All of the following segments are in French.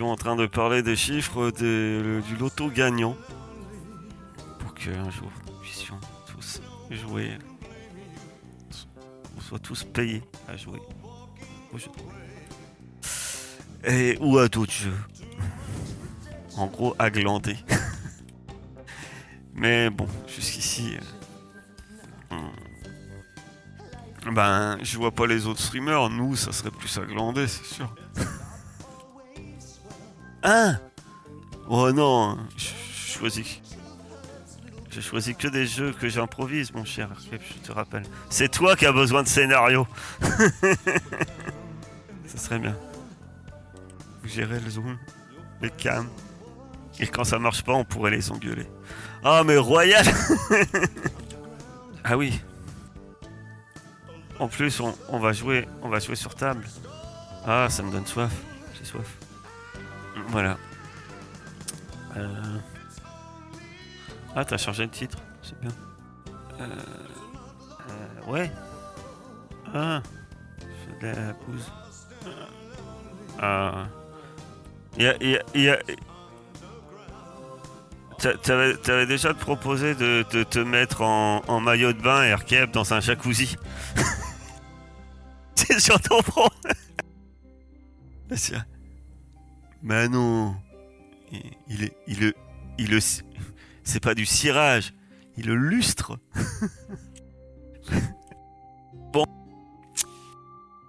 en train de parler des chiffres du loto gagnant. Pour que un jour nous puissions tous jouer. On soit tous payés à jouer au jeu. Et, ou à d'autres jeux. En gros, à glander. Mais bon, jusqu'ici. euh, Ben, je vois pas les autres streamers. Nous, ça serait plus à glander, c'est sûr. Hein Oh non, je choisis. Je choisis que des jeux que j'improvise, mon cher je te rappelle. C'est toi qui as besoin de scénario. ça serait bien. Vous gérez le zoom, les cams. Et quand ça marche pas, on pourrait les engueuler. Ah, mais Royal Ah oui. En plus, on va jouer, on va jouer sur table. Ah, ça me donne soif. J'ai soif. Voilà. Euh... Ah, t'as changé le titre. C'est bien. Euh... euh, Ouais. Ah. Je de la pousse. Ah. Il y a... y a- T'avais déjà proposé de, de te mettre en, maillot de bain et RKF dans un jacuzzi. C'est sur ton front. Mais non. Il, il est, il le, il le, c'est pas du cirage. Il le lustre. bon.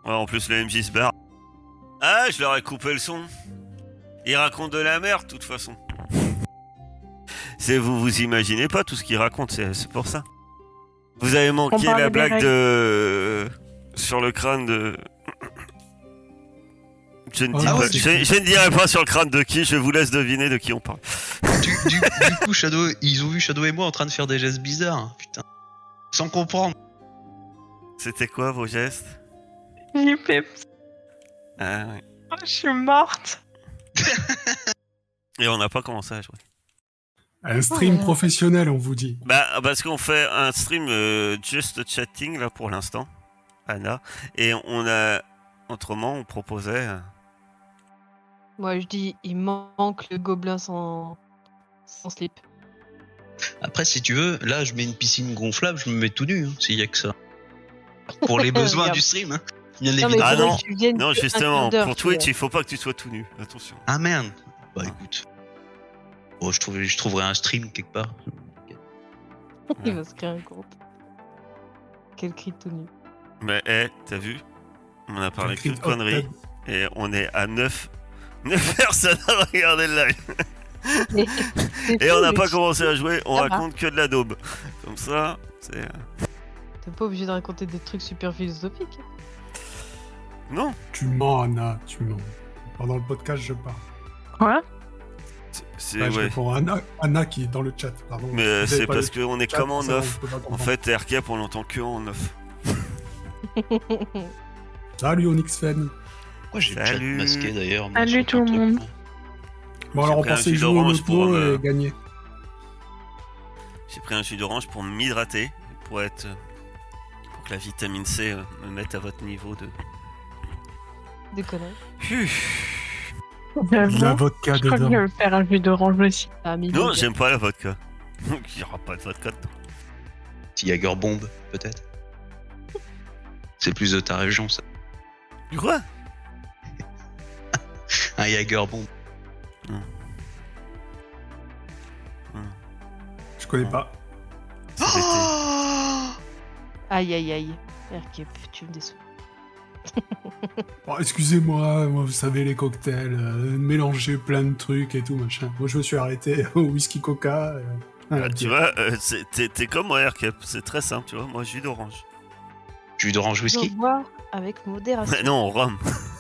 Ouais, en plus le MJ se barre. Ah, je leur ai coupé le son. Il raconte de la merde, de toute façon. C'est vous vous imaginez pas tout ce qu'il raconte, c'est pour ça. Vous avez manqué la blague de sur le crâne de. Je ne, dis Ah ouais, je- je ne dirai pas sur le crâne de qui, je vous laisse deviner de qui on parle. du, du- du coup, Shadow, ils ont vu Shadow et moi en train de faire des gestes bizarres. Putain. Sans comprendre. C'était quoi vos gestes? J'ai. Ah ouais. Oh, je suis morte. Et on n'a pas commencé à jouer. Un stream Ouais. professionnel, on vous dit. Bah parce qu'on fait un stream euh, just chatting là pour l'instant, Anna, et on a autrement on proposait. Moi, je dis, il manque le gobelin sans, sans slip. Après, si tu veux, là, je mets une piscine gonflable, je me mets tout nu, hein, s'il y a que ça. Pour les besoins du stream, hein. Bien Non, évidemment. Ah non. Non justement pour Twitch il faut pas que tu sois tout nu. Attention. Ah merde. Bah écoute. Bon, je, trouverai, je trouverai un stream quelque part. Il va se créer un compte. Quel cri tout nu. Mais hé, t'as vu? On a parlé que de conneries et on est à 9 9 personnes à regarder le live. Et on n'a pas commencé à jouer, on raconte que de la daube. Comme ça, c'est euh, T'es pas obligé de raconter des trucs super philosophiques. non, Tu mens, Anna, tu mens. Pendant le podcast, je parle. Quoi? C'est- Bah, ouais. Anna, Anna qui est dans le chat, pardon. Mais c'est pas parce qu'on est comme en neuf. En fait, RKF, on l'entend que en neuf. Salut Onyx Fan. Pourquoi j'ai le chat Salut. masqué d'ailleurs Salut tout le monde. Bon, alors on pensait jouer au pour, loto euh, et gagner. J'ai pris un jus d'orange pour m'hydrater, pour être, pour que la vitamine C euh, me mette à votre niveau de. Des conneries. De la vodka Je crois que je dedans. vais faire un jus d'orange aussi. Ah, Non, j'aime pas la vodka. Donc il y aura pas de vodka dedans. Petit Jager Bomb, peut-être. C'est plus de ta région, ça. Du quoi? Un Jager Bomb. Je connais pas. C'est l'été. Aïe aïe aïe. RKP, tu me déçois. Excusez-moi, moi, vous savez, les cocktails, euh, mélanger plein de trucs et tout, machin. Moi, je me suis arrêté au whisky coca. euh, à la Ah, tu vois, euh, c'est- t'es comme moi, RKF. C'est très simple, tu vois. Moi, jus d'orange. Jus d'orange whisky? Boire avec modération. Mais non, rhum.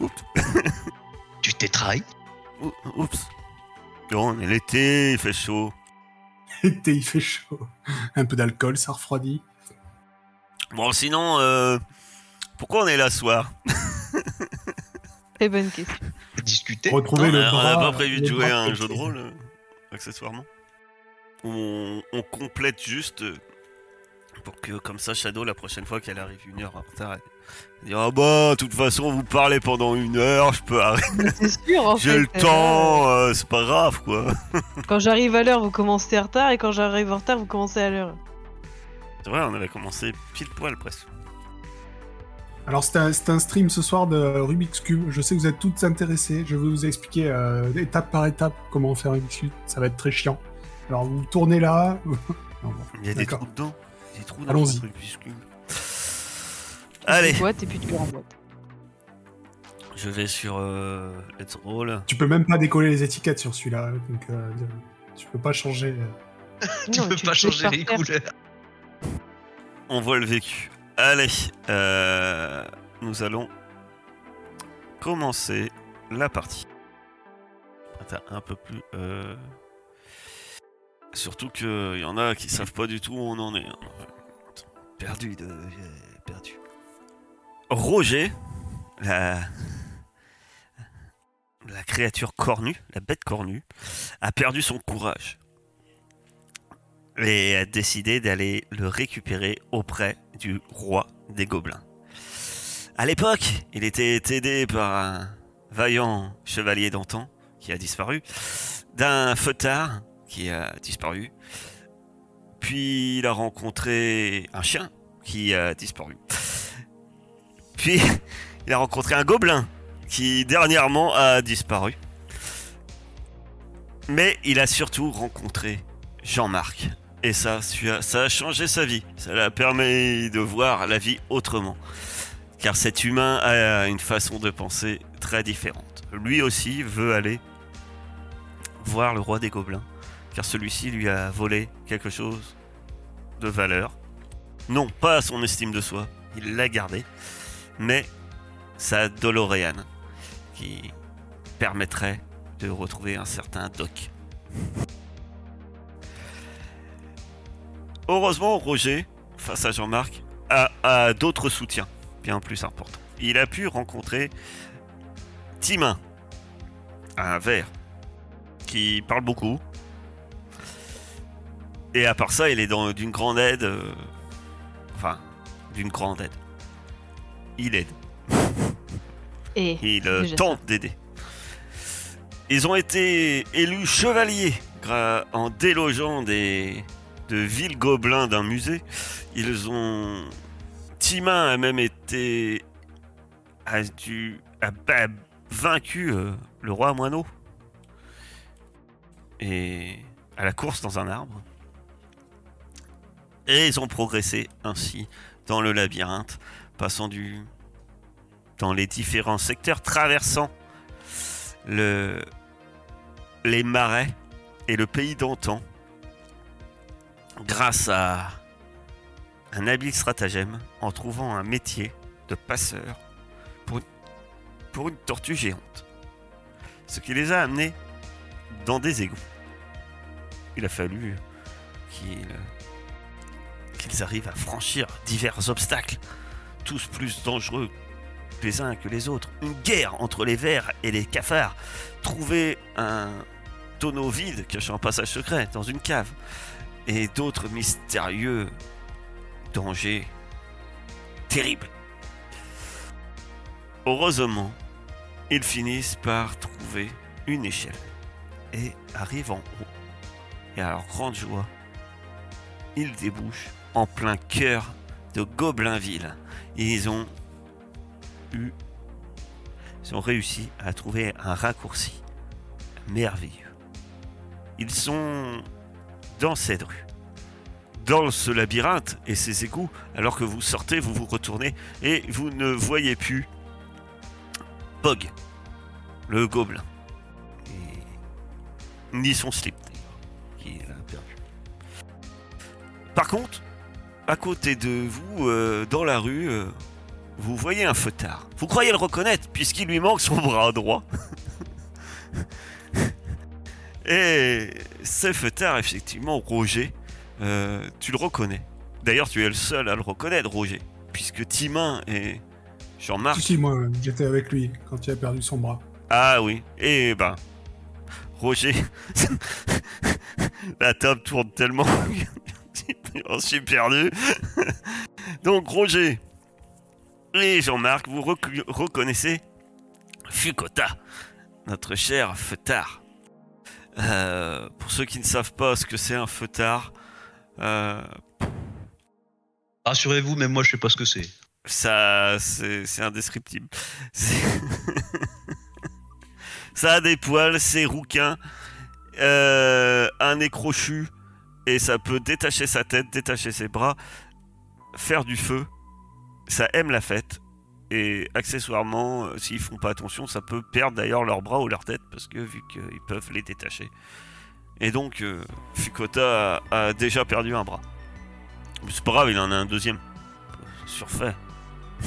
Oups. Tu t'es trahi Ou- Oups. Non, on est l'été, il fait chaud. L'été, il fait chaud. Un peu d'alcool, ça refroidit. Bon, sinon, euh, pourquoi on est là ce soir Très bonne question. Discuter Retrouver Non, le on a- bras. On n'a pas prévu de jouer à un jeu de rôle, euh, accessoirement. On, on complète juste euh, Pour que, comme ça, Shadow, la prochaine fois qu'elle arrive une heure en retard, elle dit Ah bah, de toute façon, vous parlez pendant une heure, je peux arrêter. Mais C'est sûr, en J'ai fait. le euh, temps, euh, c'est pas grave, quoi. Quand j'arrive à l'heure, vous commencez en retard, et quand j'arrive en retard, vous commencez à l'heure. C'est vrai, on avait commencé pile poil presque. Alors c'est un, c'est un stream ce soir de Rubik's Cube. Je sais que vous êtes toutes intéressées. Je vais vous expliquer euh, étape par étape comment faire Rubik's Cube. Ça va être très chiant. Alors vous tournez là. Non, bon. Il y a des trous dedans. Des trous dans Allons-y. ce truc, puisque- Allez, Tu boîte, et puis tu le remboîtes. je vais sur euh, Let's Roll. Tu peux même pas décoller les étiquettes sur celui-là. Donc euh, tu peux pas changer. euh. Tu Non, peux tu pas changer les couleurs. On voit le vécu. Allez, euh, nous allons commencer la partie. Attends, un peu plus. Euh, Surtout qu'il y en a qui savent pas du tout où on en est. hein. Perdu de. j'ai Perdu. Roger, la. La créature cornue, la bête cornue, a perdu son courage et a décidé d'aller le récupérer auprès du roi des gobelins. À l'époque, il était aidé par un vaillant chevalier d'antan qui a disparu, d'un feutard qui a disparu, puis il a rencontré un chien qui a disparu, puis il a rencontré un gobelin qui dernièrement a disparu, mais il a surtout rencontré Jean-Marc, et ça, ça a changé sa vie. Ça l'a permis de voir la vie autrement. Car cet humain a une façon de penser très différente. Lui aussi veut aller voir le roi des gobelins. Car celui-ci lui a volé quelque chose de valeur. Non, pas son estime de soi. Il l'a gardé. Mais sa Doloréane. Qui permettrait de retrouver un certain Doc. Heureusement, Roger, face à Jean-Marc, a, d'autres soutiens bien plus importants. Il a pu rencontrer Timin, un ver qui parle beaucoup. Et à part ça, il est dans- d'une grande aide. euh, enfin, d'une grande aide. Il aide. Et Il euh, tente d'aider. Ils ont été élus chevaliers en délogeant des de villes gobelins d'un musée. Ils ont Timin a même été a dû a, a vaincu euh, le roi moineau et à la course dans un arbre. Et ils ont progressé ainsi dans le labyrinthe, passant dans les différents secteurs, traversant le, les marais et le pays d'antan, grâce à un habile stratagème, en trouvant un métier de passeur pour une, pour une tortue géante. Ce qui les a amenés dans des égouts. Il a fallu qu'ils qu'ils arrivent à franchir divers obstacles, tous plus dangereux les uns que les autres. Une guerre entre les vers et les cafards. Trouver un tonneau vide cachant un passage secret dans une cave. Et d'autres mystérieux dangers terribles. Heureusement, ils finissent par trouver une échelle et arrivent en haut. Et à leur grande joie, ils débouchent en plein cœur de Goblinville. Ils ont eu, ils ont réussi à trouver un raccourci merveilleux. Ils sont dans cette rue, dans ce labyrinthe et ces égouts. Alors que vous sortez, vous vous retournez et vous ne voyez plus Bog, le gobelin, ni son slip qui a perdu. Par contre, à côté de vous, euh, dans la rue, euh, vous voyez un feutard. Vous croyez le reconnaître, puisqu'il lui manque son bras droit. Et ce feutard, effectivement, Roger, euh, tu le reconnais. D'ailleurs, tu es le seul à le reconnaître, Roger, puisque Timin et Jean-Marc... Si, si, moi, j'étais avec lui quand il a perdu son bras. Ah oui, et ben, Roger, la table tourne tellement On suis perdu. Donc Roger et Jean-Marc, vous rec- reconnaissez Fukota, notre cher feutard. Euh, pour ceux qui ne savent pas ce que c'est un feutard, euh, Rassurez-vous, même moi je sais pas ce que c'est. ça, c'est indescriptible. Ça a des poils, c'est rouquin, euh, un nez crochu, et ça peut détacher sa tête, détacher ses bras, faire du feu. Ça aime la fête. Et accessoirement, euh, s'ils font pas attention, ça peut perdre d'ailleurs leurs bras ou leur tête, parce que vu qu'ils peuvent les détacher. Et donc, euh, Fukota a, déjà perdu un bras. C'est pas grave, il en a un deuxième. Surfait.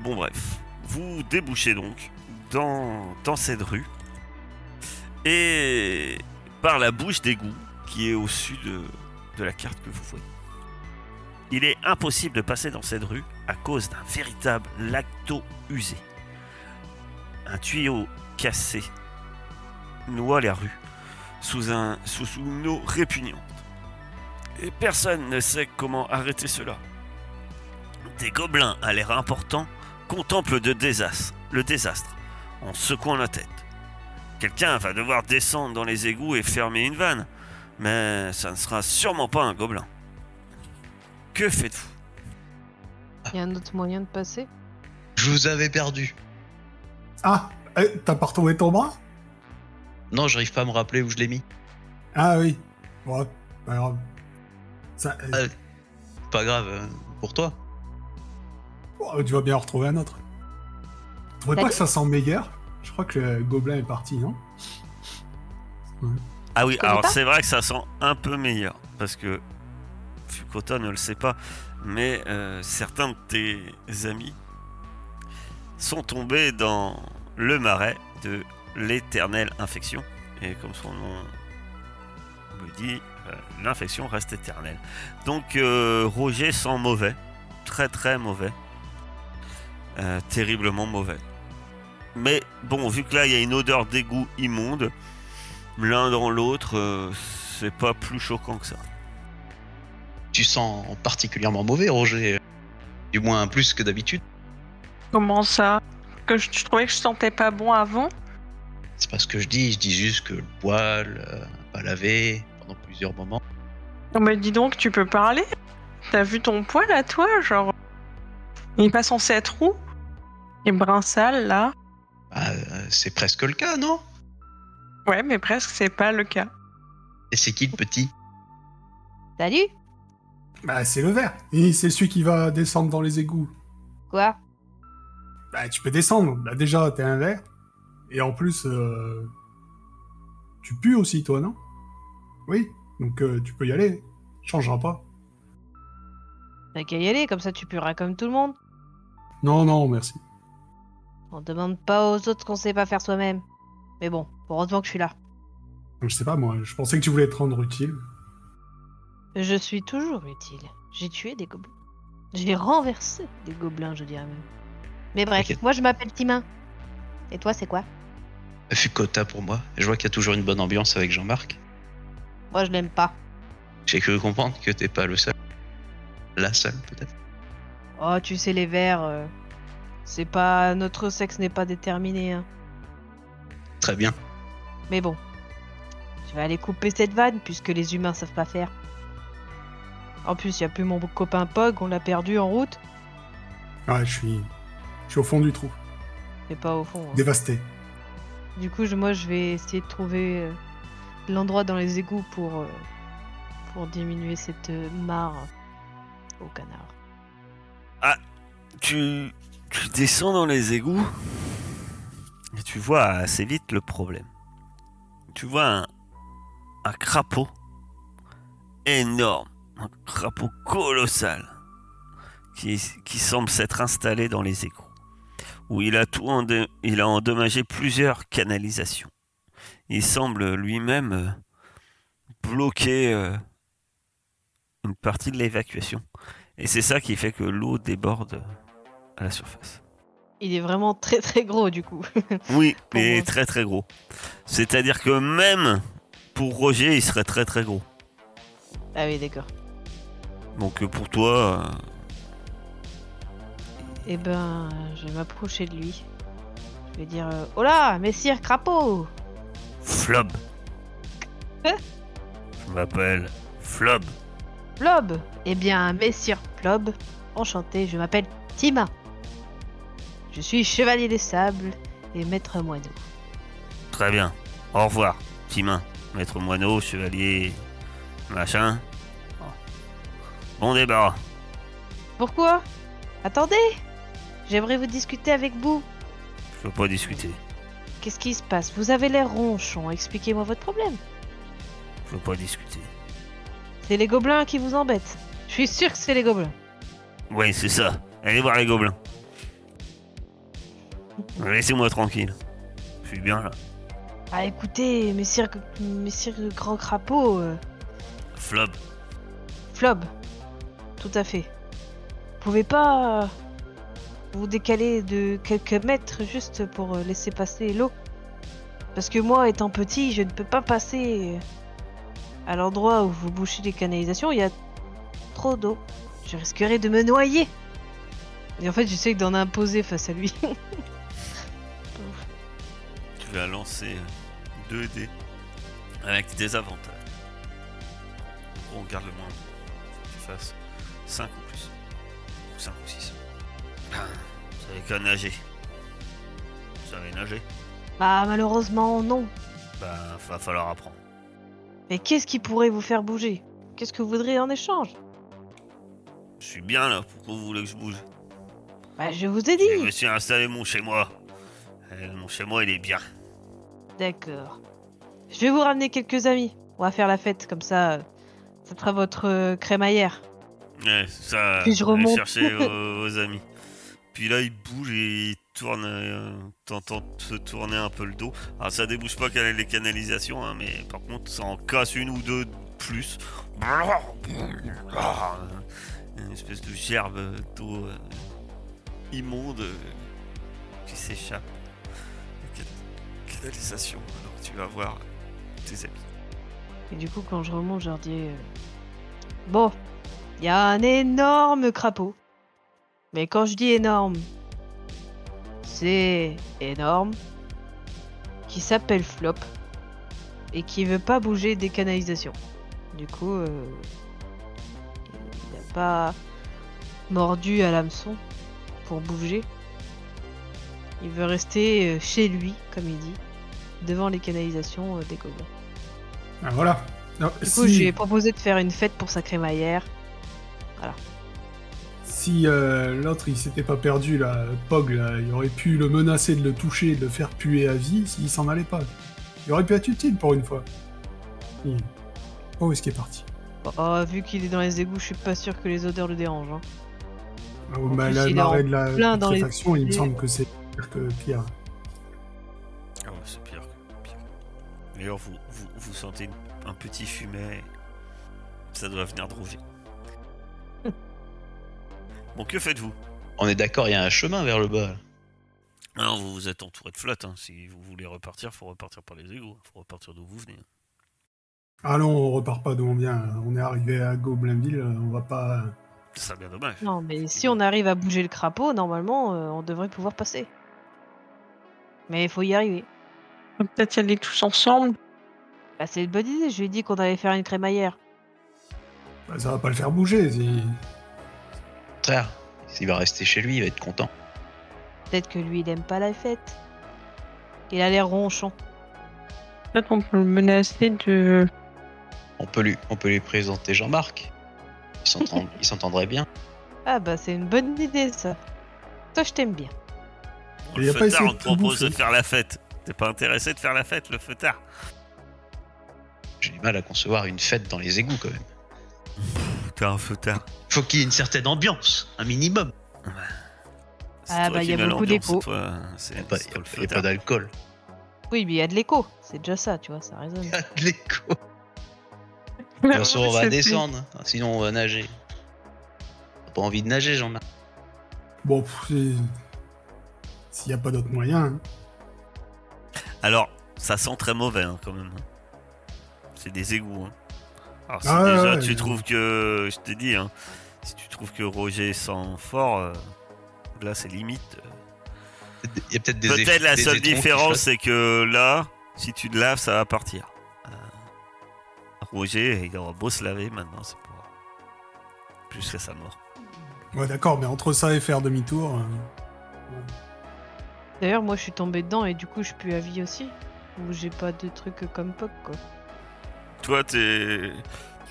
Bon bref, vous débouchez donc dans cette rue et par la bouche d'égout est au sud de, la carte que vous voyez. Il est impossible de passer dans cette rue à cause d'un véritable lac d'eau usé. Un tuyau cassé noie la rue sous, un, sous une eau répugnante. Et personne ne sait comment arrêter cela. Des gobelins à l'air important contemplent le désastre en secouant la tête. Quelqu'un va devoir descendre dans les égouts et fermer une vanne, mais ça ne sera sûrement pas un gobelin. Que faites-vous? Il y a un autre moyen de passer? Je vous avais perdu. Ah, eh, t'as pas retrouvé ton bras? Non, j'arrive pas à me rappeler où je l'ai mis. Ah oui. Bon, pas grave. Ça, euh, Ah. Pas grave, euh, pour toi. oh, tu vas bien en retrouver un autre. Tu trouvais pas que ça sent méguer Je crois que le gobelin est parti, non? Ah oui, alors c'est vrai que ça sent un peu meilleur, parce que Fukota ne le sait pas, mais euh, certains de tes amis sont tombés dans le marais de l'éternelle infection. Et comme son nom le dit, euh, l'infection reste éternelle. Donc euh, Roger sent mauvais, très très mauvais, terriblement mauvais. Mais bon, vu que là il y a une odeur d'égout immonde, l'un dans l'autre, euh, c'est pas plus choquant que ça. Tu sens particulièrement mauvais, Roger. Du moins plus que d'habitude. Comment ça? Que je, je trouvais que je sentais pas bon avant? C'est pas ce que je dis, je dis juste que le poil, euh, pas lavé pendant plusieurs moments. Non mais dis donc, tu peux parler T'as vu ton poil à toi Genre. Il est pas censé être roux? Il est brun sale là? Bah, euh, c'est presque le cas, non? Ouais, mais presque c'est pas le cas. Et c'est qui le petit? Salut Bah, c'est le vert. Et c'est celui qui va descendre dans les égouts. Quoi? Bah, tu peux descendre. Bah, déjà, t'es un vert. Et en plus, euh, tu pues aussi, toi, non? Oui. Donc, euh, tu peux y aller. Changera pas. T'as qu'à y aller, comme ça tu pueras comme tout le monde. Non, non, merci. On demande pas aux autres ce qu'on sait pas faire soi-même. Mais bon, heureusement que je suis là. Je sais pas, moi, je pensais que tu voulais te rendre utile. Je suis toujours utile. J'ai tué des gobelins. J'ai renversé des gobelins, je dirais même. Mais bref, moi je m'appelle Timin. Et toi, c'est quoi? Fukota pour moi. Je vois qu'il y a toujours une bonne ambiance avec Jean-Marc. Moi, je l'aime pas. J'ai cru comprendre que t'es pas le seul. La seule, peut-être. Oh, tu sais, les vers. euh, c'est pas. Notre sexe n'est pas déterminé, hein. Très bien. Mais bon. Je vais aller couper cette vanne, puisque les humains savent pas faire. En plus, y a plus mon copain Pog, on l'a perdu en route. Ouais, je suis. Je suis au fond du trou. Mais pas au fond. hein. Dévasté. Du coup, je- moi, je vais essayer de trouver euh, l'endroit dans les égouts pour, euh, pour diminuer cette euh, mare au canard. Tu, tu descends dans les égouts et tu vois assez vite le problème. Tu vois un, crapaud énorme, un crapaud colossal qui, semble s'être installé dans les égouts. Où il a, tout il a endommagé plusieurs canalisations. Il semble lui-même euh, bloquer euh, une partie de l'évacuation. Et c'est ça qui fait que l'eau déborde à la surface. Il est vraiment très très gros, du coup. Oui, mais moi. très très gros. C'est-à-dire que même pour Roger, il serait très très gros. Ah oui, d'accord. Donc euh, pour toi, euh, Eh ben, je vais m'approcher de lui. Je vais dire Oh là, messire crapaud Flob. Hein Je m'appelle Flob. Plob Eh bien, messire Plob, enchanté, je m'appelle Tima. Je suis chevalier des sables et maître moineau. Très bien. Au revoir, Timin, maître moineau, chevalier, machin. Bon débarras. Pourquoi? Attendez J'aimerais vous discuter avec vous. Je veux pas discuter. Qu'est-ce qui se passe? Vous avez l'air ronchon, expliquez-moi votre problème. Je veux pas discuter. C'est les gobelins qui vous embêtent. Je suis sûr que c'est les gobelins. Oui, c'est ça. Allez voir les gobelins. Laissez-moi tranquille. Je suis bien là. Ah écoutez, messire, messire grand crapaud, euh, Flob. Flob, tout à fait. Vous pouvez pas euh, vous décaler de quelques mètres juste pour euh, laisser passer l'eau Parce que moi, étant petit, je ne peux pas passer euh, à l'endroit où vous bouchez les canalisations. Il y a trop d'eau. Je risquerais de me noyer. Et en fait, j'essaie d'en imposer face à lui. Tu vas lancer 2 dés avec des avantages. En gros, on garde le moins. Faut que tu fasses 5 ou plus. Ou 5 ou 6. Vous savez qu'à nager. Vous savez nager bah, malheureusement, non. Bah, va falloir apprendre. Mais qu'est-ce qui pourrait vous faire bouger? Qu'est-ce que vous voudriez en échange? Je suis bien là, pourquoi vous voulez que je bouge? Bah, je vous ai Je dit. me suis installé mon chez moi. Euh, Mon chez moi, il est bien. D'accord. Je vais vous ramener quelques amis. On va faire la fête, comme ça, euh, ça fera votre euh, crémaillère. Ouais, ça. Puis je remonte. chercher vos, vos amis. Puis là, il bouge et il tourne. euh, T'entends se tourner un peu le dos. Alors, ça débouche pas qu'à les canalisations, hein, mais par contre, ça en casse une ou deux de plus. Une espèce de gerbe d'eau euh, immonde euh, qui s'échappe. Alors, tu vas voir tes amis. Et du coup, quand je remonte, je leur dis euh, Bon, il y a un énorme crapaud. Mais quand je dis énorme, c'est énorme. Qui s'appelle Flop. Et qui veut pas bouger des canalisations. Du coup, euh, il n'a pas mordu à l'hameçon pour bouger. Il veut rester euh, chez lui, comme il dit, devant les canalisations euh, des gobelins. Ah, voilà. Non, Du si, coup, je lui ai proposé de faire une fête pour sa crémaillère. si, euh, l'autre il s'était pas perdu, là, Pog, là, il aurait pu le menacer de le toucher, de le faire puer à vie s'il s'en allait pas. Il aurait pu être utile pour une fois. Il... Oh, où est-ce qu'il est parti? Oh, vu qu'il est dans les égouts, je suis pas sûr que les odeurs le dérangent. hein. Oh, bah, la de la plein dans les- il me semble que c'est pire que pire. D'ailleurs, vous, vous, vous sentez une- un petit fumet. Ça doit venir de Roger. bon, que faites-vous? On est d'accord, il y a un chemin vers le bas. Alors, vous vous êtes entouré de flotte. hein. Si vous voulez repartir, faut repartir par les égouts. faut repartir d'où vous venez. Ah non, on repart pas d'où on vient. On est arrivé à Goblinville, on va pas. Ça serait bien dommage. Non, mais si on arrive à bouger le crapaud, normalement, euh, on devrait pouvoir passer. Mais il faut y arriver. Peut-être y aller tous ensemble. Bah, c'est une bonne idée, je lui ai dit qu'on allait faire une crémaillère. bah, ça va pas le faire bouger. si- Frère, s'il va rester chez lui, il va être content. Peut-être que lui, il aime pas la fête. Il a l'air ronchon. Peut-être on peut le menacer de. On peut lui, on peut lui présenter Jean-Marc. Il s'entend- il s'entendrait bien. Ah bah, c'est une bonne idée, ça. Toi, je t'aime bien. Bon, Il le a pas fêtard, on de te propose de faire la fête. T'es pas intéressé de faire la fête, le fêtard J'ai du mal à concevoir une fête dans les égouts quand même. T'es un fêtard. Faut qu'il y ait une certaine ambiance, un minimum. C'est Ah, toi bah, qui y a mets beaucoup l'ambiance, d'écho. c'est toi, Il n'y a pas, c'est toi le y a pas fêtard. d'alcool. Oui, mais il y a de l'écho. C'est déjà ça, tu vois, ça résonne. Il y a de l'écho. De toute façon, on va descendre, sinon on va nager. T'as pas envie de nager, Jean-Marc Bon, pff, c'est- s'il y a pas d'autre moyen. hein. Alors, ça sent très mauvais hein, quand même. C'est des égouts. hein. Alors si Ah déjà ouais, tu ouais. trouves que, je t'ai dit, hein, si tu trouves que Roger sent fort, euh, là c'est limite. Il y a peut-être des Peut-être la des seule différence c'est que là, si tu te laves, ça va partir. Euh, Roger, il aura beau se laver maintenant, c'est pour jusqu'à sa mort. Ouais, d'accord, mais entre ça et faire demi-tour. euh, D'ailleurs, moi, je suis tombée dedans et du coup, je pue à vie aussi. Ou j'ai pas de trucs comme Puck, quoi. Toi, t'es,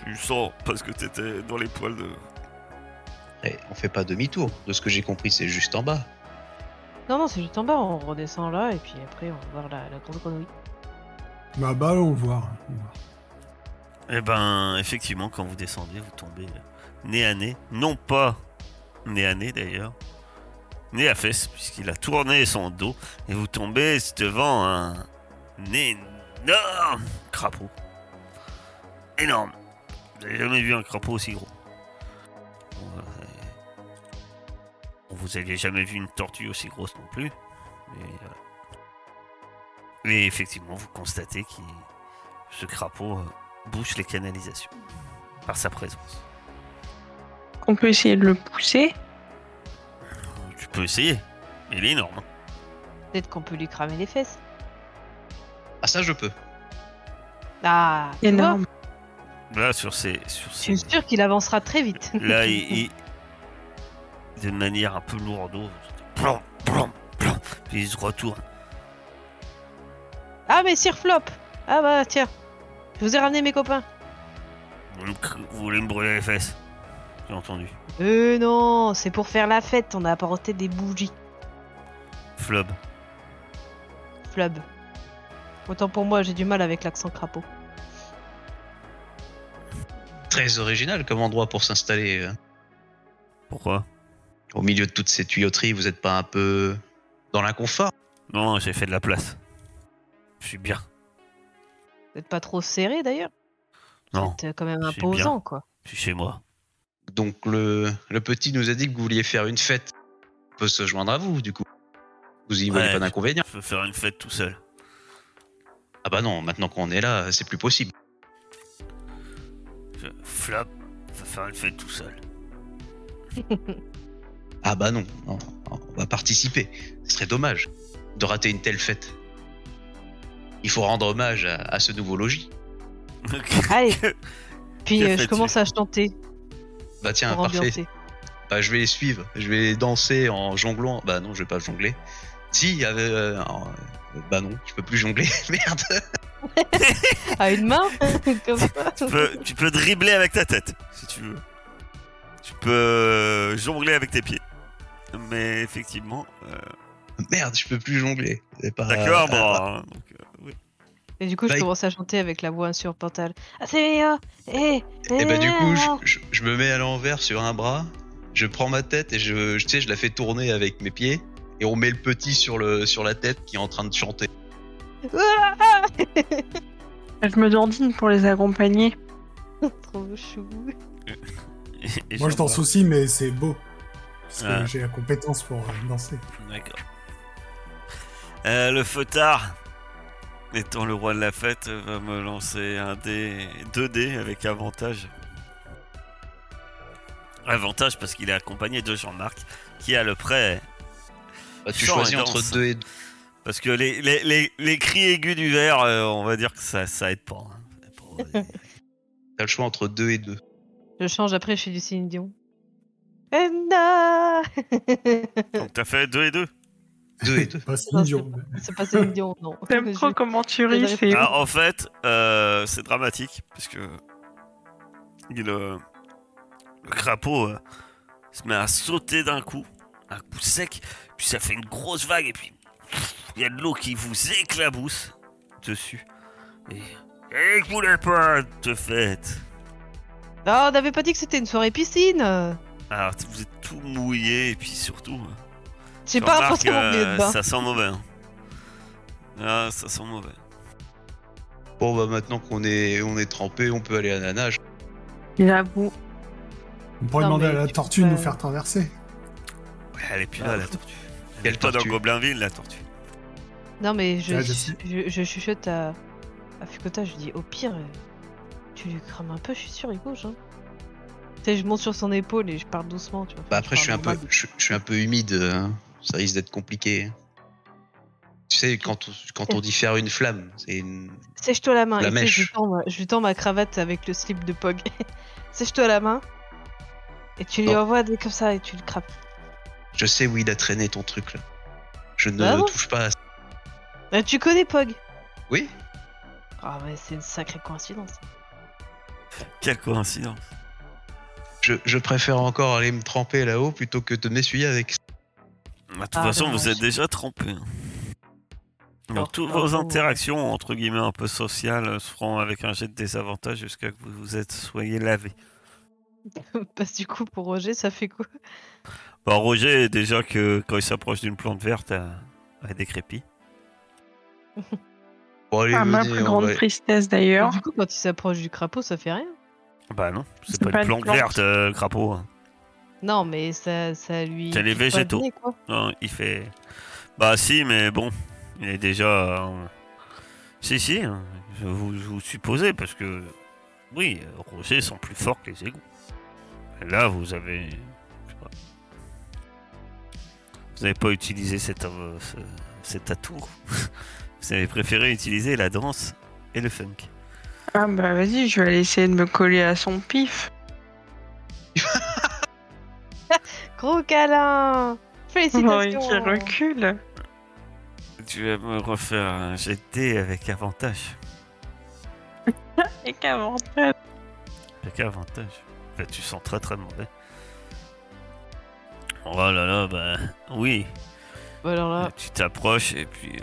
tu sens parce que t'étais dans les poils de. Eh, on fait pas demi-tour. De ce que j'ai compris, c'est juste en bas. Non, non, c'est juste en bas, on redescend là et puis après, on va voir la, la grande grenouille. Bah, bah, on va voir. on va voir. Eh ben, effectivement, quand vous descendez, vous tombez nez à nez. Non pas nez à nez d'ailleurs. Nez à fesse, puisqu'il a tourné son dos. Et vous tombez devant un énorme crapaud. Énorme. Vous n'avez jamais vu un crapaud aussi gros. Bon, vous n'aviez jamais vu une tortue aussi grosse non plus. Mais. Et effectivement, vous constatez que ce crapaud euh, bouche les canalisations par sa présence. On peut essayer de le pousser. Tu peux essayer. Il est énorme. Peut-être qu'on peut lui cramer les fesses. Ah, ça, je peux. Ah, Énorme. Là, sur ces. Sur Je ces... suis sûr qu'il avancera très vite. Là, il, il- De manière un peu lourde. Plom, plom, plom. Puis il se retourne. Ah, mais Sir Flop Ah bah, tiens. Je vous ai ramené mes copains. Vous voulez me brûler les fesses? J'ai entendu. Euh, non, c'est pour faire la fête, on a apporté des bougies. Flob. Flub. Autant pour moi, j'ai du mal avec l'accent crapaud. Très original comme endroit pour s'installer. euh. Pourquoi? Au milieu de toutes ces tuyauteries, vous êtes pas un peu dans l'inconfort? Non, j'ai fait de la place. Je suis bien. Vous êtes pas trop serré d'ailleurs? Non, Vous êtes euh, quand même imposant, quoi. je suis chez moi. Donc le, le petit nous a dit que vous vouliez faire une fête. On peut se joindre à vous, du coup. Vous y voyez Ouais. pas d'inconvénient Je veux faire une fête tout seul. Ah bah non, maintenant qu'on est là, c'est plus possible. Je... Flop va faire une fête tout seul. Ah bah non, non, non, on va participer. Ce serait dommage de rater une telle fête. Il faut rendre hommage à, à ce nouveau logis. Allez, puis euh, je commence à chanter Bah tiens, pour parfait. ambiancer. Bah je vais les suivre. Je vais danser en jonglant. Bah non, je vais pas jongler. Si, il y avait... euh, euh, bah non, je peux plus jongler. Merde. À une main Comme ça. tu, peux, tu peux dribbler avec ta tête, si tu veux. Tu peux euh, jongler avec tes pieds. Mais effectivement. euh, Merde, je peux plus jongler. Pas- D'accord, ah, bon. bah, hein, donc, euh. Et du coup, Bah, je commence à chanter avec la voix insupportable. Ah, c'est meilleur Eh Et bah du coup, je, je- je me mets à l'envers sur un bras, je prends ma tête et je, je, tu sais, je la fais tourner avec mes pieds. Et on met le petit sur, le, sur la tête qui est en train de chanter. Ah Je me dandine pour les accompagner. Trop chou. Et- et Moi, je danse j'embrasse. aussi, mais c'est beau. Parce que Ah. j'ai la compétence pour euh, danser. D'accord. Euh, le fotard, étant le roi de la fête, va me lancer un dé 2 dés avec avantage. Avantage parce qu'il est accompagné de Jean-Marc qui a le prêt. Bah, tu choisis entre deux et deux. Parce que les, les, les, les cris aigus du verre, euh, on va dire que ça, ça aide pas. hein. T'as le choix entre deux et deux. Je change après, je fais du Céline Dion. Enda Donc t'as fait 2 et 2 Deux et deux. Bah, c'est Non, idiot. C'est pas Céline Dion, non. J'aime trop comment tu ris, Ah, en fait, euh, c'est dramatique, parce que il, euh, le crapaud euh, se met à sauter d'un coup, un coup sec, puis ça fait une grosse vague, et puis il y a de l'eau qui vous éclabousse dessus. Et, et que vous voulez pas de fête Ah, on n'avait pas dit que c'était une soirée piscine Alors, vous êtes tout mouillé, et puis surtout, J'ai pas de euh, ça sent mauvais. hein. Ah, ça sent mauvais. Bon bah maintenant qu'on est, on est trempé, on peut aller à la nage. J'avoue. On pourrait Non, demander à la tu tortue de peux nous faire traverser. Ouais, elle est plus Ah. là, la tortue. Elle Quelle est pas dans tortue Goblinville, la tortue. Non, mais je, Ah, je sais. je, je chuchote à, à Fukuta, je dis au pire, euh, tu lui crames un peu, je suis sûr, il bouge. Hein. Tu sais, je monte sur son épaule et je pars doucement, tu vois. Bah après, je suis un peu, je, je suis un peu humide. hein. Ça risque d'être compliqué. Tu sais, quand on, quand on dit faire une flamme, c'est une. Sèche-toi la main. La et tu sais, je, lui mèche. tends, ma- je lui tends ma cravate avec le slip de Pog. Sèche-toi la main. Et tu lui envoies des comme ça et tu le crapes. Je sais où il a traîné ton truc là. Je ne Bah touche pas à ça. Euh, tu connais Pog? Oui Ah ouais, c'est une sacrée coïncidence. Quelle coïncidence. je, je préfère encore aller me tremper là-haut plutôt que de m'essuyer avec ça. Toute Ah, façon, vous dommage. êtes déjà trempé. hein. Donc, toutes vos interactions, entre guillemets, un peu sociales, se feront avec un jet de désavantage jusqu'à que vous vous êtes soyez lavé. Parce que du coup, pour Roger, ça fait quoi? Bon, Roger, déjà que quand il s'approche d'une plante verte, elle décrépit. Bon, allez, À ma venez, plus grande tristesse d'ailleurs. Du coup, quand il s'approche du crapaud, ça fait rien. Bah non, c'est pas, pas une une plante, plante. verte, euh, crapaud. hein. Non, mais ça, ça lui. C'est les végétaux. quoi. Non, il fait. Bah si, mais bon, il est déjà. euh, Si, si, hein, je vous, je vous supposez, parce que. Oui, Roger sont plus forts que les égouts. Et là, vous avez. je sais pas. Vous n'avez pas utilisé cet, euh, ce- cet atout. vous avez préféré utiliser la danse et le funk. Ah bah vas-y, je vais aller essayer de me coller à son pif. Gros câlin Oh, il Félicitations qui recule. Tu vas me refaire un dés avec avantage. Et qu'avantage. Avec avantage. Bah, tu sens très très mauvais. Oh là là, bah oui. Alors là, Tu t'approches et puis.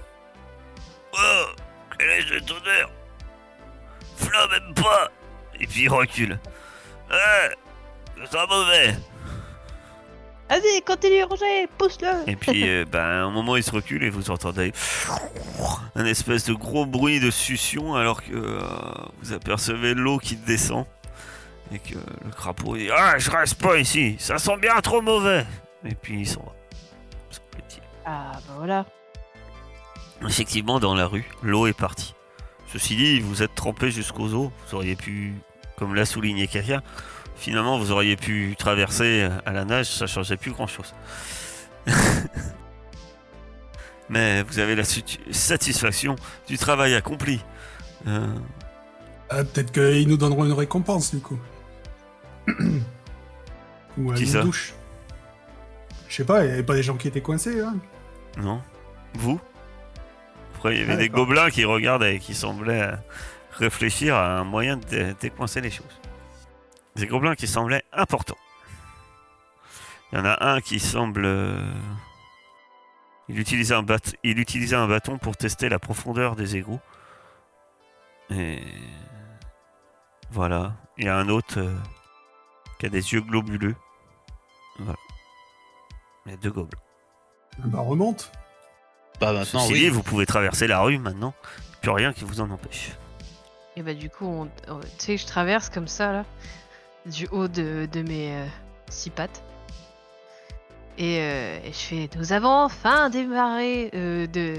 Oh Quel est cet odeur Flo même pas Et puis il recule. Eh Ça sent mauvais vas-y, continue, Roger, pousse-le Et puis, euh, ben, à un moment, il se recule et vous entendez un espèce de gros bruit de succion alors que euh, vous apercevez l'eau qui descend et que le crapaud dit Ah, je reste pas ici, ça sent bien trop mauvais Et puis il s'en va. Ah, bah voilà. Effectivement, dans la rue, l'eau est partie. Ceci dit, vous êtes trempé jusqu'aux os. Vous auriez pu, comme l'a souligné quelqu'un, finalement, vous auriez pu traverser à la nage, ça changeait plus grand-chose. Mais vous avez la satisfaction du travail accompli. Euh, Ah, Peut-être qu'ils nous donneront une récompense du coup. Ou Qui une ça douche. Je sais pas, il y avait pas des gens qui étaient coincés hein non Vous? Après, il y avait Ah, des gobelins qui regardaient et qui semblaient euh, réfléchir à un moyen de dé- décoincer les choses. Des gobelins qui semblaient importants. Il y en a un qui semble... euh, Il utilisait, un bat... il utilisait un bâton pour tester la profondeur des égouts. Et... Voilà. Il y a un autre euh, qui a des yeux globuleux. Voilà. Il y a deux gobelins. Ah Bah remonte. Bah maintenant, Ceci oui. dit, vous pouvez traverser la rue maintenant. Plus rien qui vous en empêche. Et bah, du coup, on- on- tu sais, je traverse comme ça, là, du haut de, mes euh, six pattes. Et, euh, et je fais Nous avons enfin démarré. euh, de.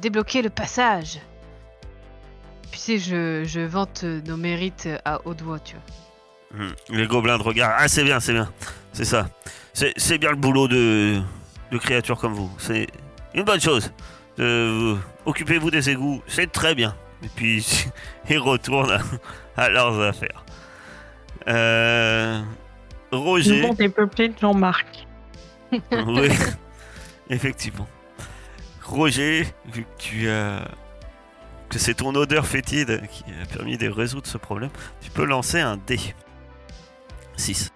Débloqué le passage. Puis, je, vante nos mérites à haute voix, tu vois. Hmm. Les gobelins de regard. Ah, c'est bien, c'est bien. C'est ça. C'est bien le boulot de, de créatures comme vous. C'est une bonne chose. Vous- Occupez-vous des égouts, c'est très bien. Et puis, ils retournent à, à leurs affaires. Euh, Le Roger. monde est peuplé de Jean-Marc. oui, effectivement. Roger, vu que tu as. que c'est ton odeur fétide qui a permis de résoudre ce problème, tu peux lancer un dé. 6.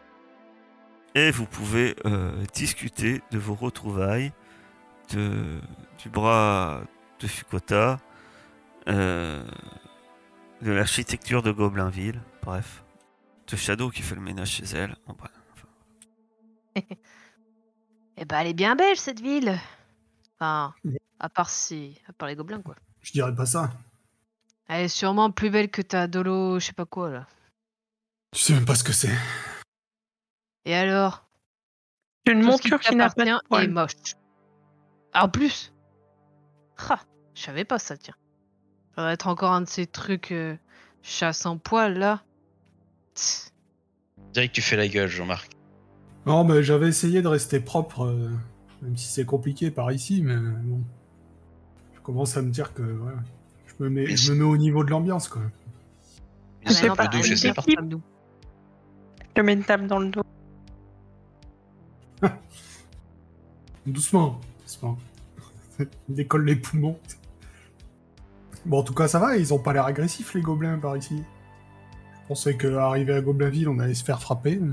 Et vous pouvez euh, discuter de vos retrouvailles, de, du bras de Fukota, euh, de l'architecture de Goblinville, bref. De Shadow qui fait le ménage chez elle. bref. Eh bah, elle est bien belle, cette ville. Enfin, à part si. à part les gobelins, quoi. Je dirais pas ça. Elle est sûrement plus belle que ta Dolo, je sais pas quoi, là. Tu sais même pas ce que c'est. Et alors? Une Tout ce qui monture qui n'a pas de t'appartient est moche. En plus Ah, je savais pas ça, tiens. Ça va être encore un de ces trucs euh, chasse en poil là. Tss. Je dirais que tu fais la gueule, Jean-Marc. Non, mais j'avais essayé de rester propre, euh, même si c'est compliqué par ici, mais bon. Je commence à me dire que ouais, je, me mets, je me mets au niveau de l'ambiance, quoi. Sais nous. Je te mets une tape dans le dos. Doucement, doucement. Il décolle les poumons. Bon, en tout cas, ça va, ils ont pas l'air agressifs, les gobelins, par ici. Je pensais qu'arriver à Goblinville, on allait se faire frapper. mais.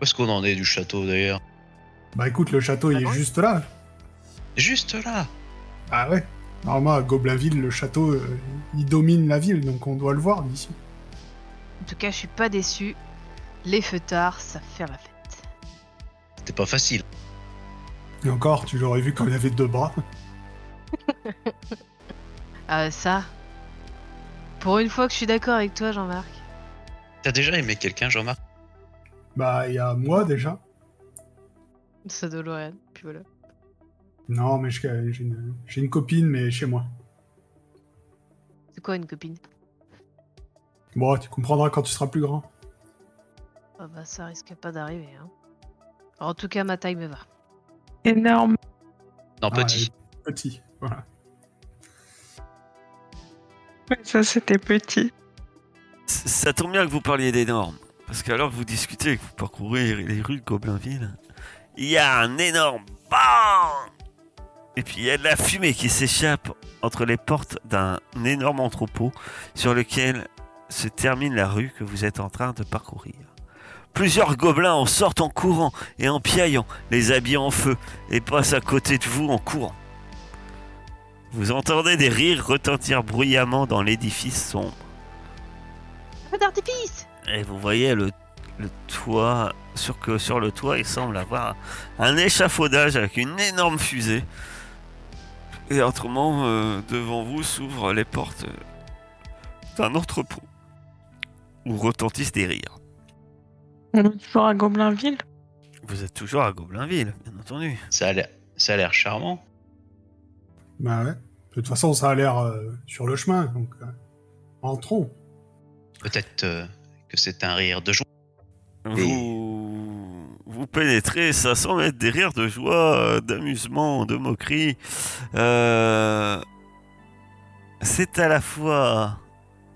Où est-ce qu'on en est du château d'ailleurs Bah écoute, le château, il Ah est bon juste là. Juste là Ah ouais. Normalement, à Goblinville, le château, euh, il domine la ville, donc on doit le voir d'ici. En tout cas, je suis pas déçu. Les feutards, ça fait la fête. C'était pas facile. Et encore, tu l'aurais vu quand il avait deux bras. Ah, ça. Pour une fois que je suis d'accord avec toi, Jean-Marc. T'as déjà aimé quelqu'un, Jean-Marc? Bah, il y a moi déjà. Ça de Lorraine, puis voilà. Non, mais je- j'ai une, copine, mais chez moi. C'est quoi une copine? Bon, tu comprendras quand tu seras plus grand. Ah bah ça risque pas d'arriver. Hein. En tout cas, ma taille me va. Énorme. Non, Ah, petit. euh, petit, voilà. Ça, c'était petit. Ça tombe bien que vous parliez des normes. Parce qu'alors que vous discutez et que vous parcourez les rues de Goblinville, il y a un énorme BAM Et puis il y a de la fumée qui s'échappe entre les portes d'un énorme entrepôt sur lequel se termine la rue que vous êtes en train de parcourir. Plusieurs gobelins en sortent en courant et en piaillant, les habits en feu, et passent à côté de vous en courant. Vous entendez des rires retentir bruyamment dans l'édifice sombre. Feu d'artifice Et vous voyez le, le toit, sur que sur le toit, il semble avoir un échafaudage avec une énorme fusée. Et autrement, euh, devant vous s'ouvrent les portes d'un entrepôt où retentissent des rires. On est toujours à Goblinville? Vous êtes toujours à Goblinville, bien entendu. Ça a l'air, ça a l'air charmant. Bah ouais. De toute façon, ça a l'air euh, sur le chemin, donc euh, entrons. Peut-être euh, que c'est un rire de joie. Vous, vous pénétrez, ça semble être des rires de joie, euh, d'amusement, de moquerie. Euh, c'est à la fois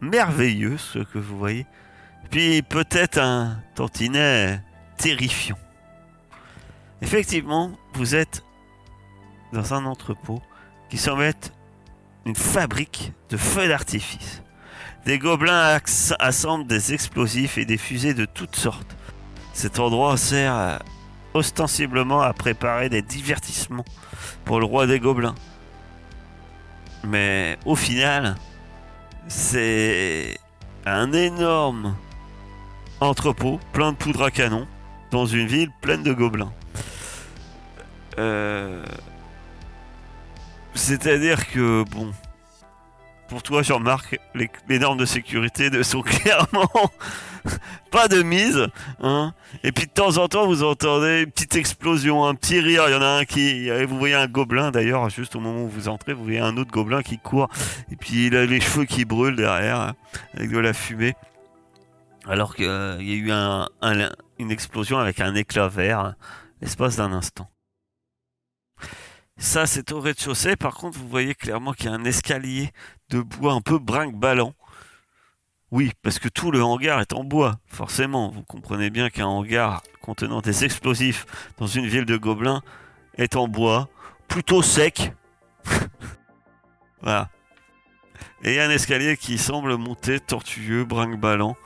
merveilleux ce que vous voyez, puis peut-être un tantinet terrifiant. Effectivement, vous êtes dans un entrepôt qui semble être une fabrique de feux d'artifice. Des gobelins assemblent des explosifs et des fusées de toutes sortes. Cet endroit sert euh, ostensiblement à préparer des divertissements pour le roi des gobelins. Mais au final, c'est un énorme entrepôt plein de poudre à canon dans une ville pleine de gobelins. Euh, C'est-à-dire que, bon, pour toi, Jean-Marc, les, les normes de sécurité ne sont clairement pas de mise. Hein. Et puis de temps en temps, vous entendez une petite explosion, un petit rire. Il y en a un qui. et Vous voyez un gobelin d'ailleurs, juste au moment où vous entrez, vous voyez un autre gobelin qui court. Et puis il a les cheveux qui brûlent derrière, hein, avec de la fumée. Alors qu'il y a eu un- un- une explosion avec un éclat vert, hein, l'espace d'un instant. Ça, c'est au rez-de-chaussée. Par contre, vous voyez clairement qu'il y a un escalier de bois un peu brinque-ballant. Oui, parce que tout le hangar est en bois, forcément. Vous comprenez bien qu'un hangar contenant des explosifs dans une ville de gobelins est en bois, plutôt sec. voilà. Et il y a un escalier qui semble monter tortueux, brinque-ballant,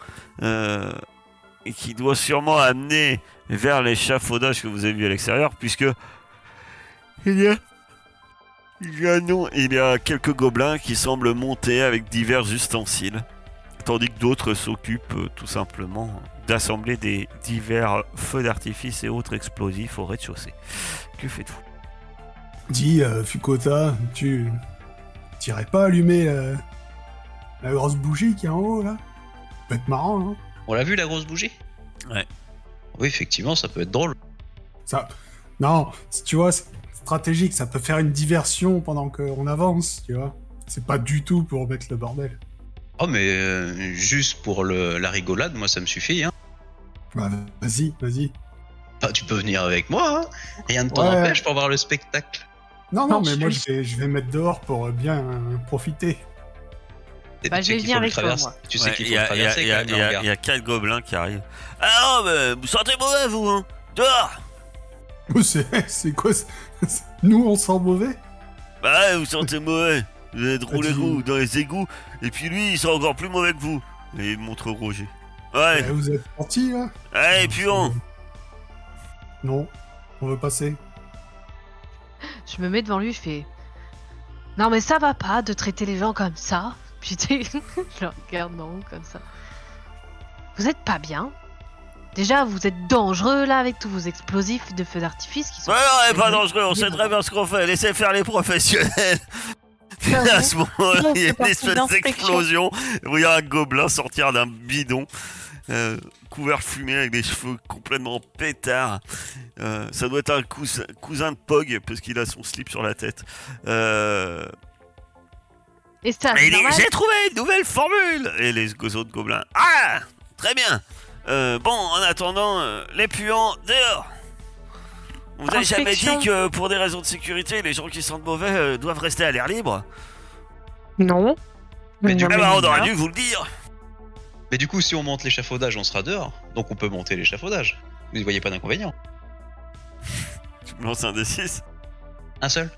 euh, et qui doit sûrement amener vers l'échafaudage que vous avez vu à l'extérieur, puisque il y a il y a, non, il y a quelques gobelins qui semblent monter avec divers ustensiles, tandis que d'autres s'occupent euh, tout simplement d'assembler des divers feux d'artifice et autres explosifs au rez-de-chaussée. Que faites-vous? Dis, euh, Fukota, tu t'irais pas allumer euh, la grosse bougie qui est en haut, là? Ça peut être marrant, hein On l'a vu la grosse bougie? Ouais. Oui, effectivement, ça peut être drôle. Ça... Non, si tu vois, stratégique, ça peut faire une diversion pendant qu'on avance, tu vois. C'est pas du tout pour mettre le bordel. Oh, mais euh, juste pour le, la rigolade, moi ça me suffit. Hein. Bah, vas-y, vas-y. Ah, tu peux venir avec moi, hein. rien ne t'en Ouais. empêche pour voir le spectacle. Non, non, Non, mais moi, je vais, je vais mettre dehors pour euh, bien euh, profiter. Bah, je vais venir avec toi, moi. Tu sais Ouais, qu'il faut y a- traverser il y y y quatre gobelins qui arrivent. Ah non, mais vous sentez mauvais, vous, hein Dehors C'est c'est quoi ça? Nous, on sent mauvais Bah ouais, vous sentez mauvais. Vous êtes roulé Vas-y. vous dans les égouts, et puis lui, il sent encore plus mauvais que vous. Et il montre Roger. Ouais, Eh, Vous êtes partis, là allez, puis on Non, on veut passer. Je me mets devant lui, je fais. Non, mais ça va pas de traiter les gens comme ça. Puis tu je le regarde non, comme ça. Vous êtes pas bien. Déjà, vous êtes dangereux là avec tous vos explosifs de feux d'artifice qui sont. Ouais, non, pas dangereux, on sait très bien ce qu'on fait. Laissez faire les professionnels. À ce moment-là, il y a une espèce d'explosion. Vous voyez un gobelin sortir d'un bidon. euh, couvert de fumée avec des cheveux complètement pétards. Euh, ça doit être un cousin, cousin de Pog parce qu'il a son slip sur la tête. Euh, Et ça, il j'ai trouvé une nouvelle formule Et les autres gobelins. Ah Très bien Euh, Bon, en attendant, euh, les puants, dehors On vous a jamais dit que pour des raisons de sécurité, les gens qui sentent mauvais euh, doivent rester à l'air libre? Non. Mais du coup, Ah bah on aurait dû vous le dire Mais du coup, si on monte l'échafaudage, on sera dehors. Donc on peut monter l'échafaudage. Vous ne voyez pas d'inconvénient. Tu me lances un D6 Un seul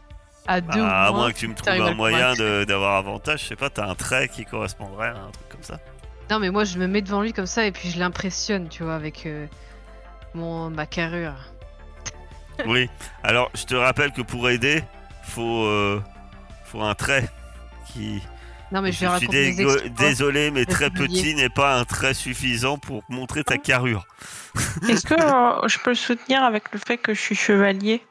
À deux Ah, À ou moins. moins que tu me trouves un moyen d'avoir avantage, je sais pas, t'as un trait qui correspondrait à un truc comme ça. Non, mais moi, je me mets devant lui comme ça et puis je l'impressionne, tu vois, avec euh, mon ma carrure. Oui, alors je te rappelle que pour aider, faut, euh, faut un trait qui... Non, mais je vais suis désolé, mais très petit n'est pas un trait suffisant pour montrer ta carrure. Est-ce que euh, je peux le soutenir avec le fait que je suis chevalier?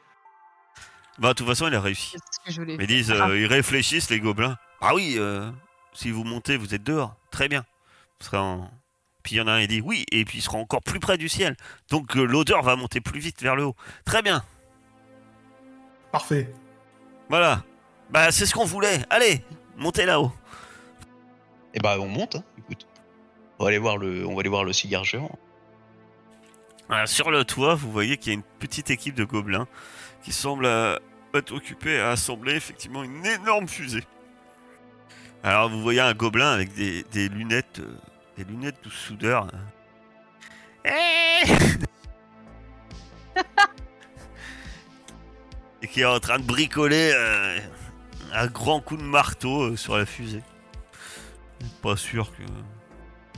Bah, de toute façon, il a réussi. C'est ce que je voulais Mais ils disent, Ah. ils réfléchissent, les gobelins. Ah oui, euh, si vous montez, vous êtes dehors. Très bien. En... Puis il y en a un qui dit oui, et puis il sera encore plus près du ciel. Donc euh, l'odeur va monter plus vite vers le haut. Très bien. Parfait. Voilà. Bah, c'est ce qu'on voulait. Allez, montez là-haut. Et bah on monte, hein. écoute. On va aller voir le, on va aller voir le cigare géant. Sur le toit, vous voyez qu'il y a une petite équipe de gobelins qui semble euh, être occupée à assembler effectivement une énorme fusée. Alors vous voyez un gobelin avec des, des lunettes, euh, des lunettes de soudeur. Eh Et qui est en train de bricoler euh, un grand coup de marteau euh, sur la fusée. Pas sûr que.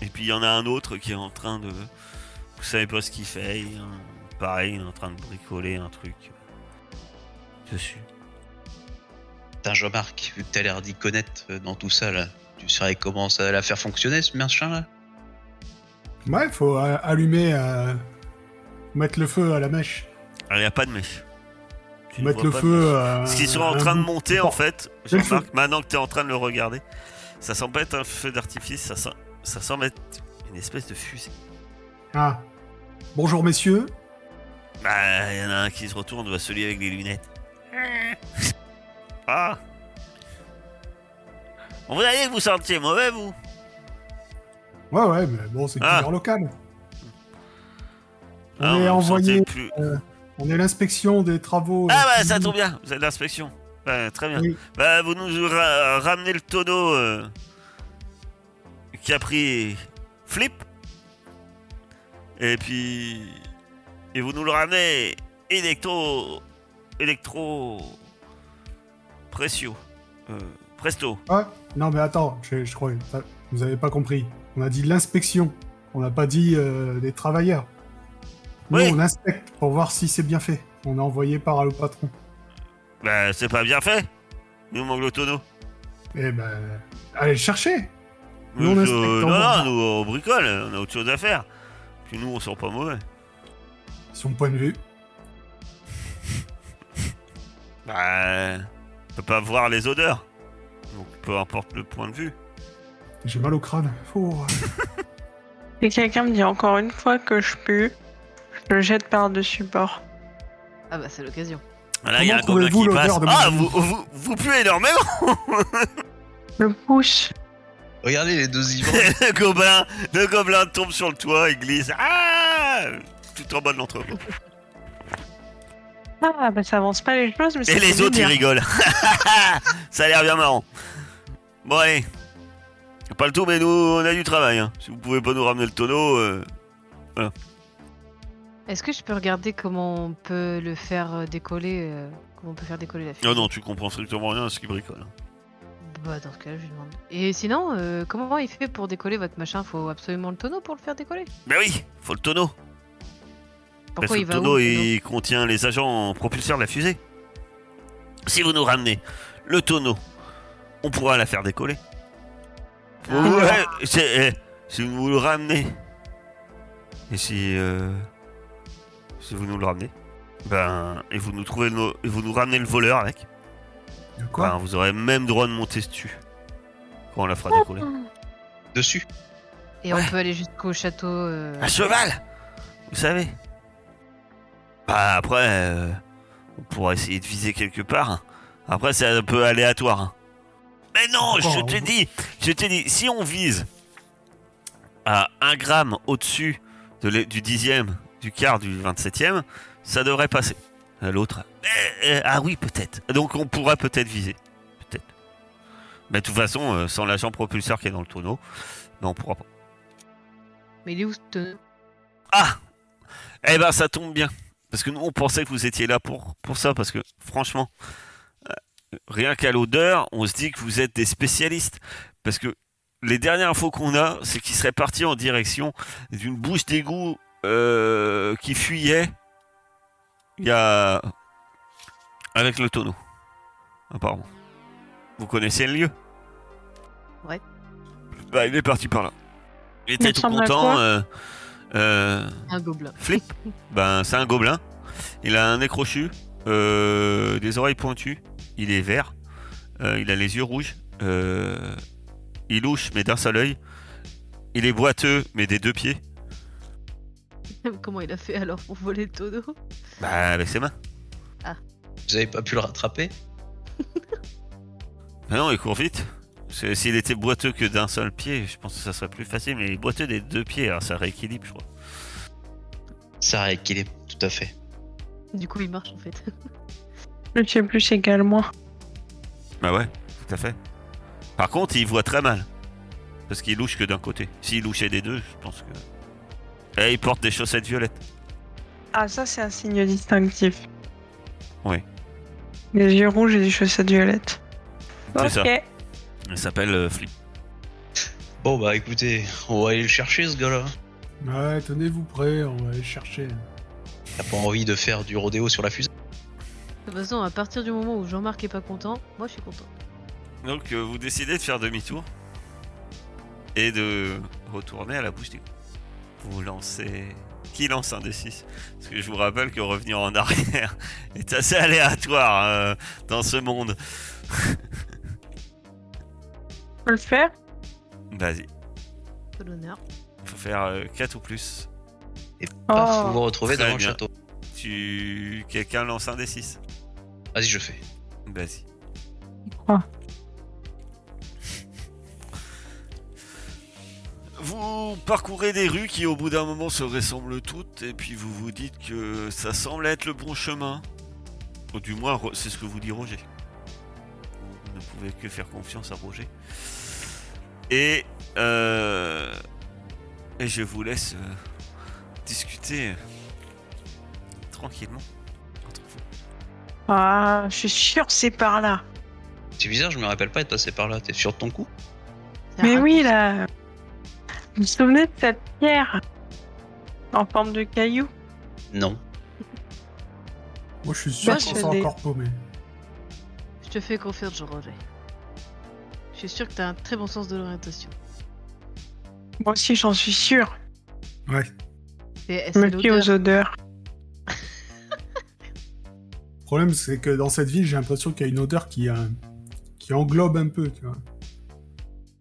Et puis il y en a un autre qui est en train de. Vous savez pas ce qu'il fait. il est en- pareil, il est en train de bricoler un truc euh, dessus. Putain, Jean-Marc, vu que t'as l'air d'y connaître dans tout ça là, tu saurais comment ça va la faire fonctionner ce machin là Ouais, faut euh, allumer, euh, mettre le feu à la mèche. Alors il n'y a pas de mèche. Tu mettre le feu. mèche. euh, Ce qu'ils sont en train de monter Bon, en fait, Jean-Marc, maintenant que tu es en train de le regarder, ça semble pas être un feu d'artifice, ça, sem- ça semble être une espèce de fusée. Ah. Bonjour messieurs. Bah, il y en a un qui se retourne, voit celui avec les lunettes. Ah vous a dit que vous sentiez mauvais, vous Ouais, ouais, mais bon, c'est Ah. couleur locale. On Ah, est envoyé, plus- on est l'inspection des travaux. Ah euh, bah ça civils. tombe bien, vous êtes l'inspection. Bah, très bien. Oui. Bah vous nous ra- ramenez le tonneau euh, qui a pris Flip. Et puis... Et vous nous le ramenez électro... Électro... Précieux. Euh, presto. Ah, non, mais attends, je, je crois que vous avez pas compris. On a dit l'inspection. On n'a pas dit euh, des travailleurs. Nous, Oui. on inspecte pour voir si c'est bien fait. On est envoyé par le patron. Bah c'est pas bien fait. Nous manque le tonneau. Eh ben, allez le chercher. Nous, on inspecte, euh, on non, va. non, nous on bricole, on a autre chose à faire. Puis nous on sent pas mauvais. Son point de vue. Bah... On peut pas voir les odeurs. Donc peu importe le point de vue. J'ai mal au crâne. Faut... Si quelqu'un me dit encore une fois que je pue, je le jette par-dessus bord. Ah bah, c'est l'occasion. Là, il y a un Comment gobelin qui trouvez-vous passe. l'odeur de Ah, vous, vous, vous puez énormément Le pouce. Regardez les deux ivres. le gobelin, le gobelin tombe sur le toit et glisse. Ah Tout en bas de l'entrepôt. Ah, bah ça avance pas les choses, mais Et les autres, ils rigolent. Ça a l'air bien marrant. Bon, allez. Pas le tout, mais nous, on a du travail. hein. Si vous pouvez pas nous ramener le tonneau. euh, Est-ce que je peux regarder comment on peut le faire euh, décoller euh, Comment on peut faire décoller la fusée Non, non, tu comprends strictement rien à ce qu'il bricole. Bah dans ce cas, je lui demande. Et sinon, euh, comment il fait pour décoller votre machin? Faut absolument le tonneau pour le faire décoller? Ben oui, faut le tonneau. Pourquoi Parce que il le va où tonneau, le tonneau? il contient les agents propulseurs de la fusée. Si vous nous ramenez le tonneau, on pourra la faire décoller. Ah. Ouais, c'est- eh, si vous nous le ramenez, et si, euh, si vous nous le ramenez, ben, et vous nous trouvez, le- et vous nous ramenez le voleur avec, De quoi ben, vous aurez même droit de monter dessus quand on la fera décoller. Dessus. Et Ouais. on peut aller jusqu'au château. euh, À cheval Vous savez Bah après, euh, on pourra essayer de viser quelque part. Après, c'est un peu aléatoire. Mais non, Pourquoi je te dis, je te dis, si on vise à un gramme au-dessus de du dixième, du quart, du 27e, ça devrait passer. L'autre, eh, eh, ah oui, peut-être. Donc on pourra peut-être viser. Peut-être. Mais de toute façon, euh, sans l'agent propulseur qui est dans le tonneau, ben, on pourra pas. Mais il est où ce tonneau? Ah Eh ben ça tombe bien. Parce que nous on pensait que vous étiez là pour, pour ça. Parce que franchement, rien qu'à l'odeur, on se dit que vous êtes des spécialistes. Parce que les dernières infos qu'on a, c'est qu'il serait parti en direction d'une bouche d'égout euh, qui fuyait il y a... avec le tonneau. Apparemment. Vous connaissez le lieu? Ouais. Bah il est parti par là. Il était Il tout content. euh, euh, Un gobelin. Flip, ben c'est un gobelin. Il a un nez crochu, des oreilles pointues. Il est vert. euh, il a les yeux rouges. euh, il louche mais d'un seul œil. Il est boiteux mais des deux pieds. Comment il a fait alors pour voler le tonneau Bah avec ses mains. Vous avez pas pu le rattraper? Mais non, il court vite. Parce que S'il était boiteux que d'un seul pied, je pense que ça serait plus facile. Mais il est boiteux des deux pieds, alors ça rééquilibre, je crois. Ça rééquilibre, tout à fait. Du coup, il marche en fait. Le tuer plus égale moi. Bah ouais, tout à fait. Par contre, il voit très mal. Parce qu'il louche que d'un côté. S'il louchait des deux, je pense que. Et il porte des chaussettes violettes. Ah, ça, c'est un signe distinctif. Oui. Les yeux rouges et des chaussettes violettes. C'est ok. ça. Il s'appelle euh, Flip. Bon bah écoutez, on va aller le chercher ce gars-là. Ouais, tenez-vous prêts, on va aller chercher. T'as pas envie de faire du rodéo sur la fusée? De toute façon, à partir du moment où Jean-Marc est pas content, moi je suis content. Donc euh, vous décidez de faire demi-tour. Et de retourner à la bouche d'égout. Vous lancez. Qui lance un des 6 Parce que je vous rappelle que revenir en arrière est assez aléatoire euh, dans ce monde. On peut le faire? Vas-y. Peu l'honneur. Faut faire 4 ou plus. Et paf, Oh. vous vous retrouvez Très bien. le château. Tu. Quelqu'un lance un des 6 Vas-y, je fais. Vas-y. crois. Vous parcourez des rues qui au bout d'un moment se ressemblent toutes et puis vous vous dites que ça semble être le bon chemin. Ou du moins c'est ce que vous dit Roger. Vous ne pouvez que faire confiance à Roger. Et euh, et je vous laisse euh, discuter tranquillement entre vous. Ah, je suis sûre que c'est par là. C'est bizarre, je me rappelle pas être passé par là. T'es sûr de ton coup? Mais oui, là. Vous vous souvenez de cette pierre en forme de caillou? Non. Moi, je suis sûr Moi, qu'on je s'est l'ai. encore paumé. Je te fais confiance, Jean-Roger. Je suis sûr que t'as un très bon sens de l'orientation. Moi aussi, j'en suis sûre. Ouais. C'est Je me fie l'odeur. aux odeurs. Le problème, c'est que dans cette ville, j'ai l'impression qu'il y a une odeur qui, euh, qui englobe un peu, tu vois.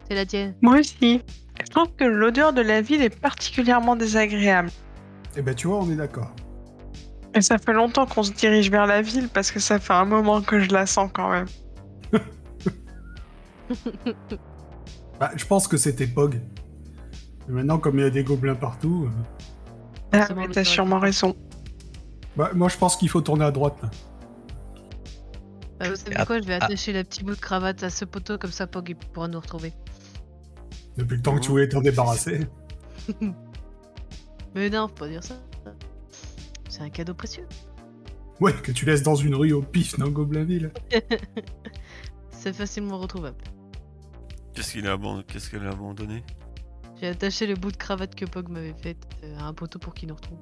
C'est la tienne. Moi aussi. Je trouve que l'odeur de la ville est particulièrement désagréable. Eh ben, tu vois, on est d'accord. Et ça fait longtemps qu'on se dirige vers la ville parce que ça fait un moment que je la sens quand même. Bah, je pense que c'était Pog. Et maintenant, comme il y a des gobelins partout, euh, Ah, mais t'as sûrement raison. bah, moi je pense qu'il faut tourner à droite. là. Bah, vous savez quoi Je vais ah. attacher le petit bout de cravate à ce poteau, comme ça Pog il pourra nous retrouver. Depuis le temps que tu voulais t'en débarrasser. Mais non, faut pas dire ça. C'est un cadeau précieux. Ouais, que tu laisses dans une rue au pif dans Goblinville? C'est facilement retrouvable. Qu'est-ce qu'il a abandonné Qu'est-ce qu'elle a abandonné? J'ai attaché le bout de cravate que Pog m'avait fait euh, à un poteau pour qu'il nous retrouve.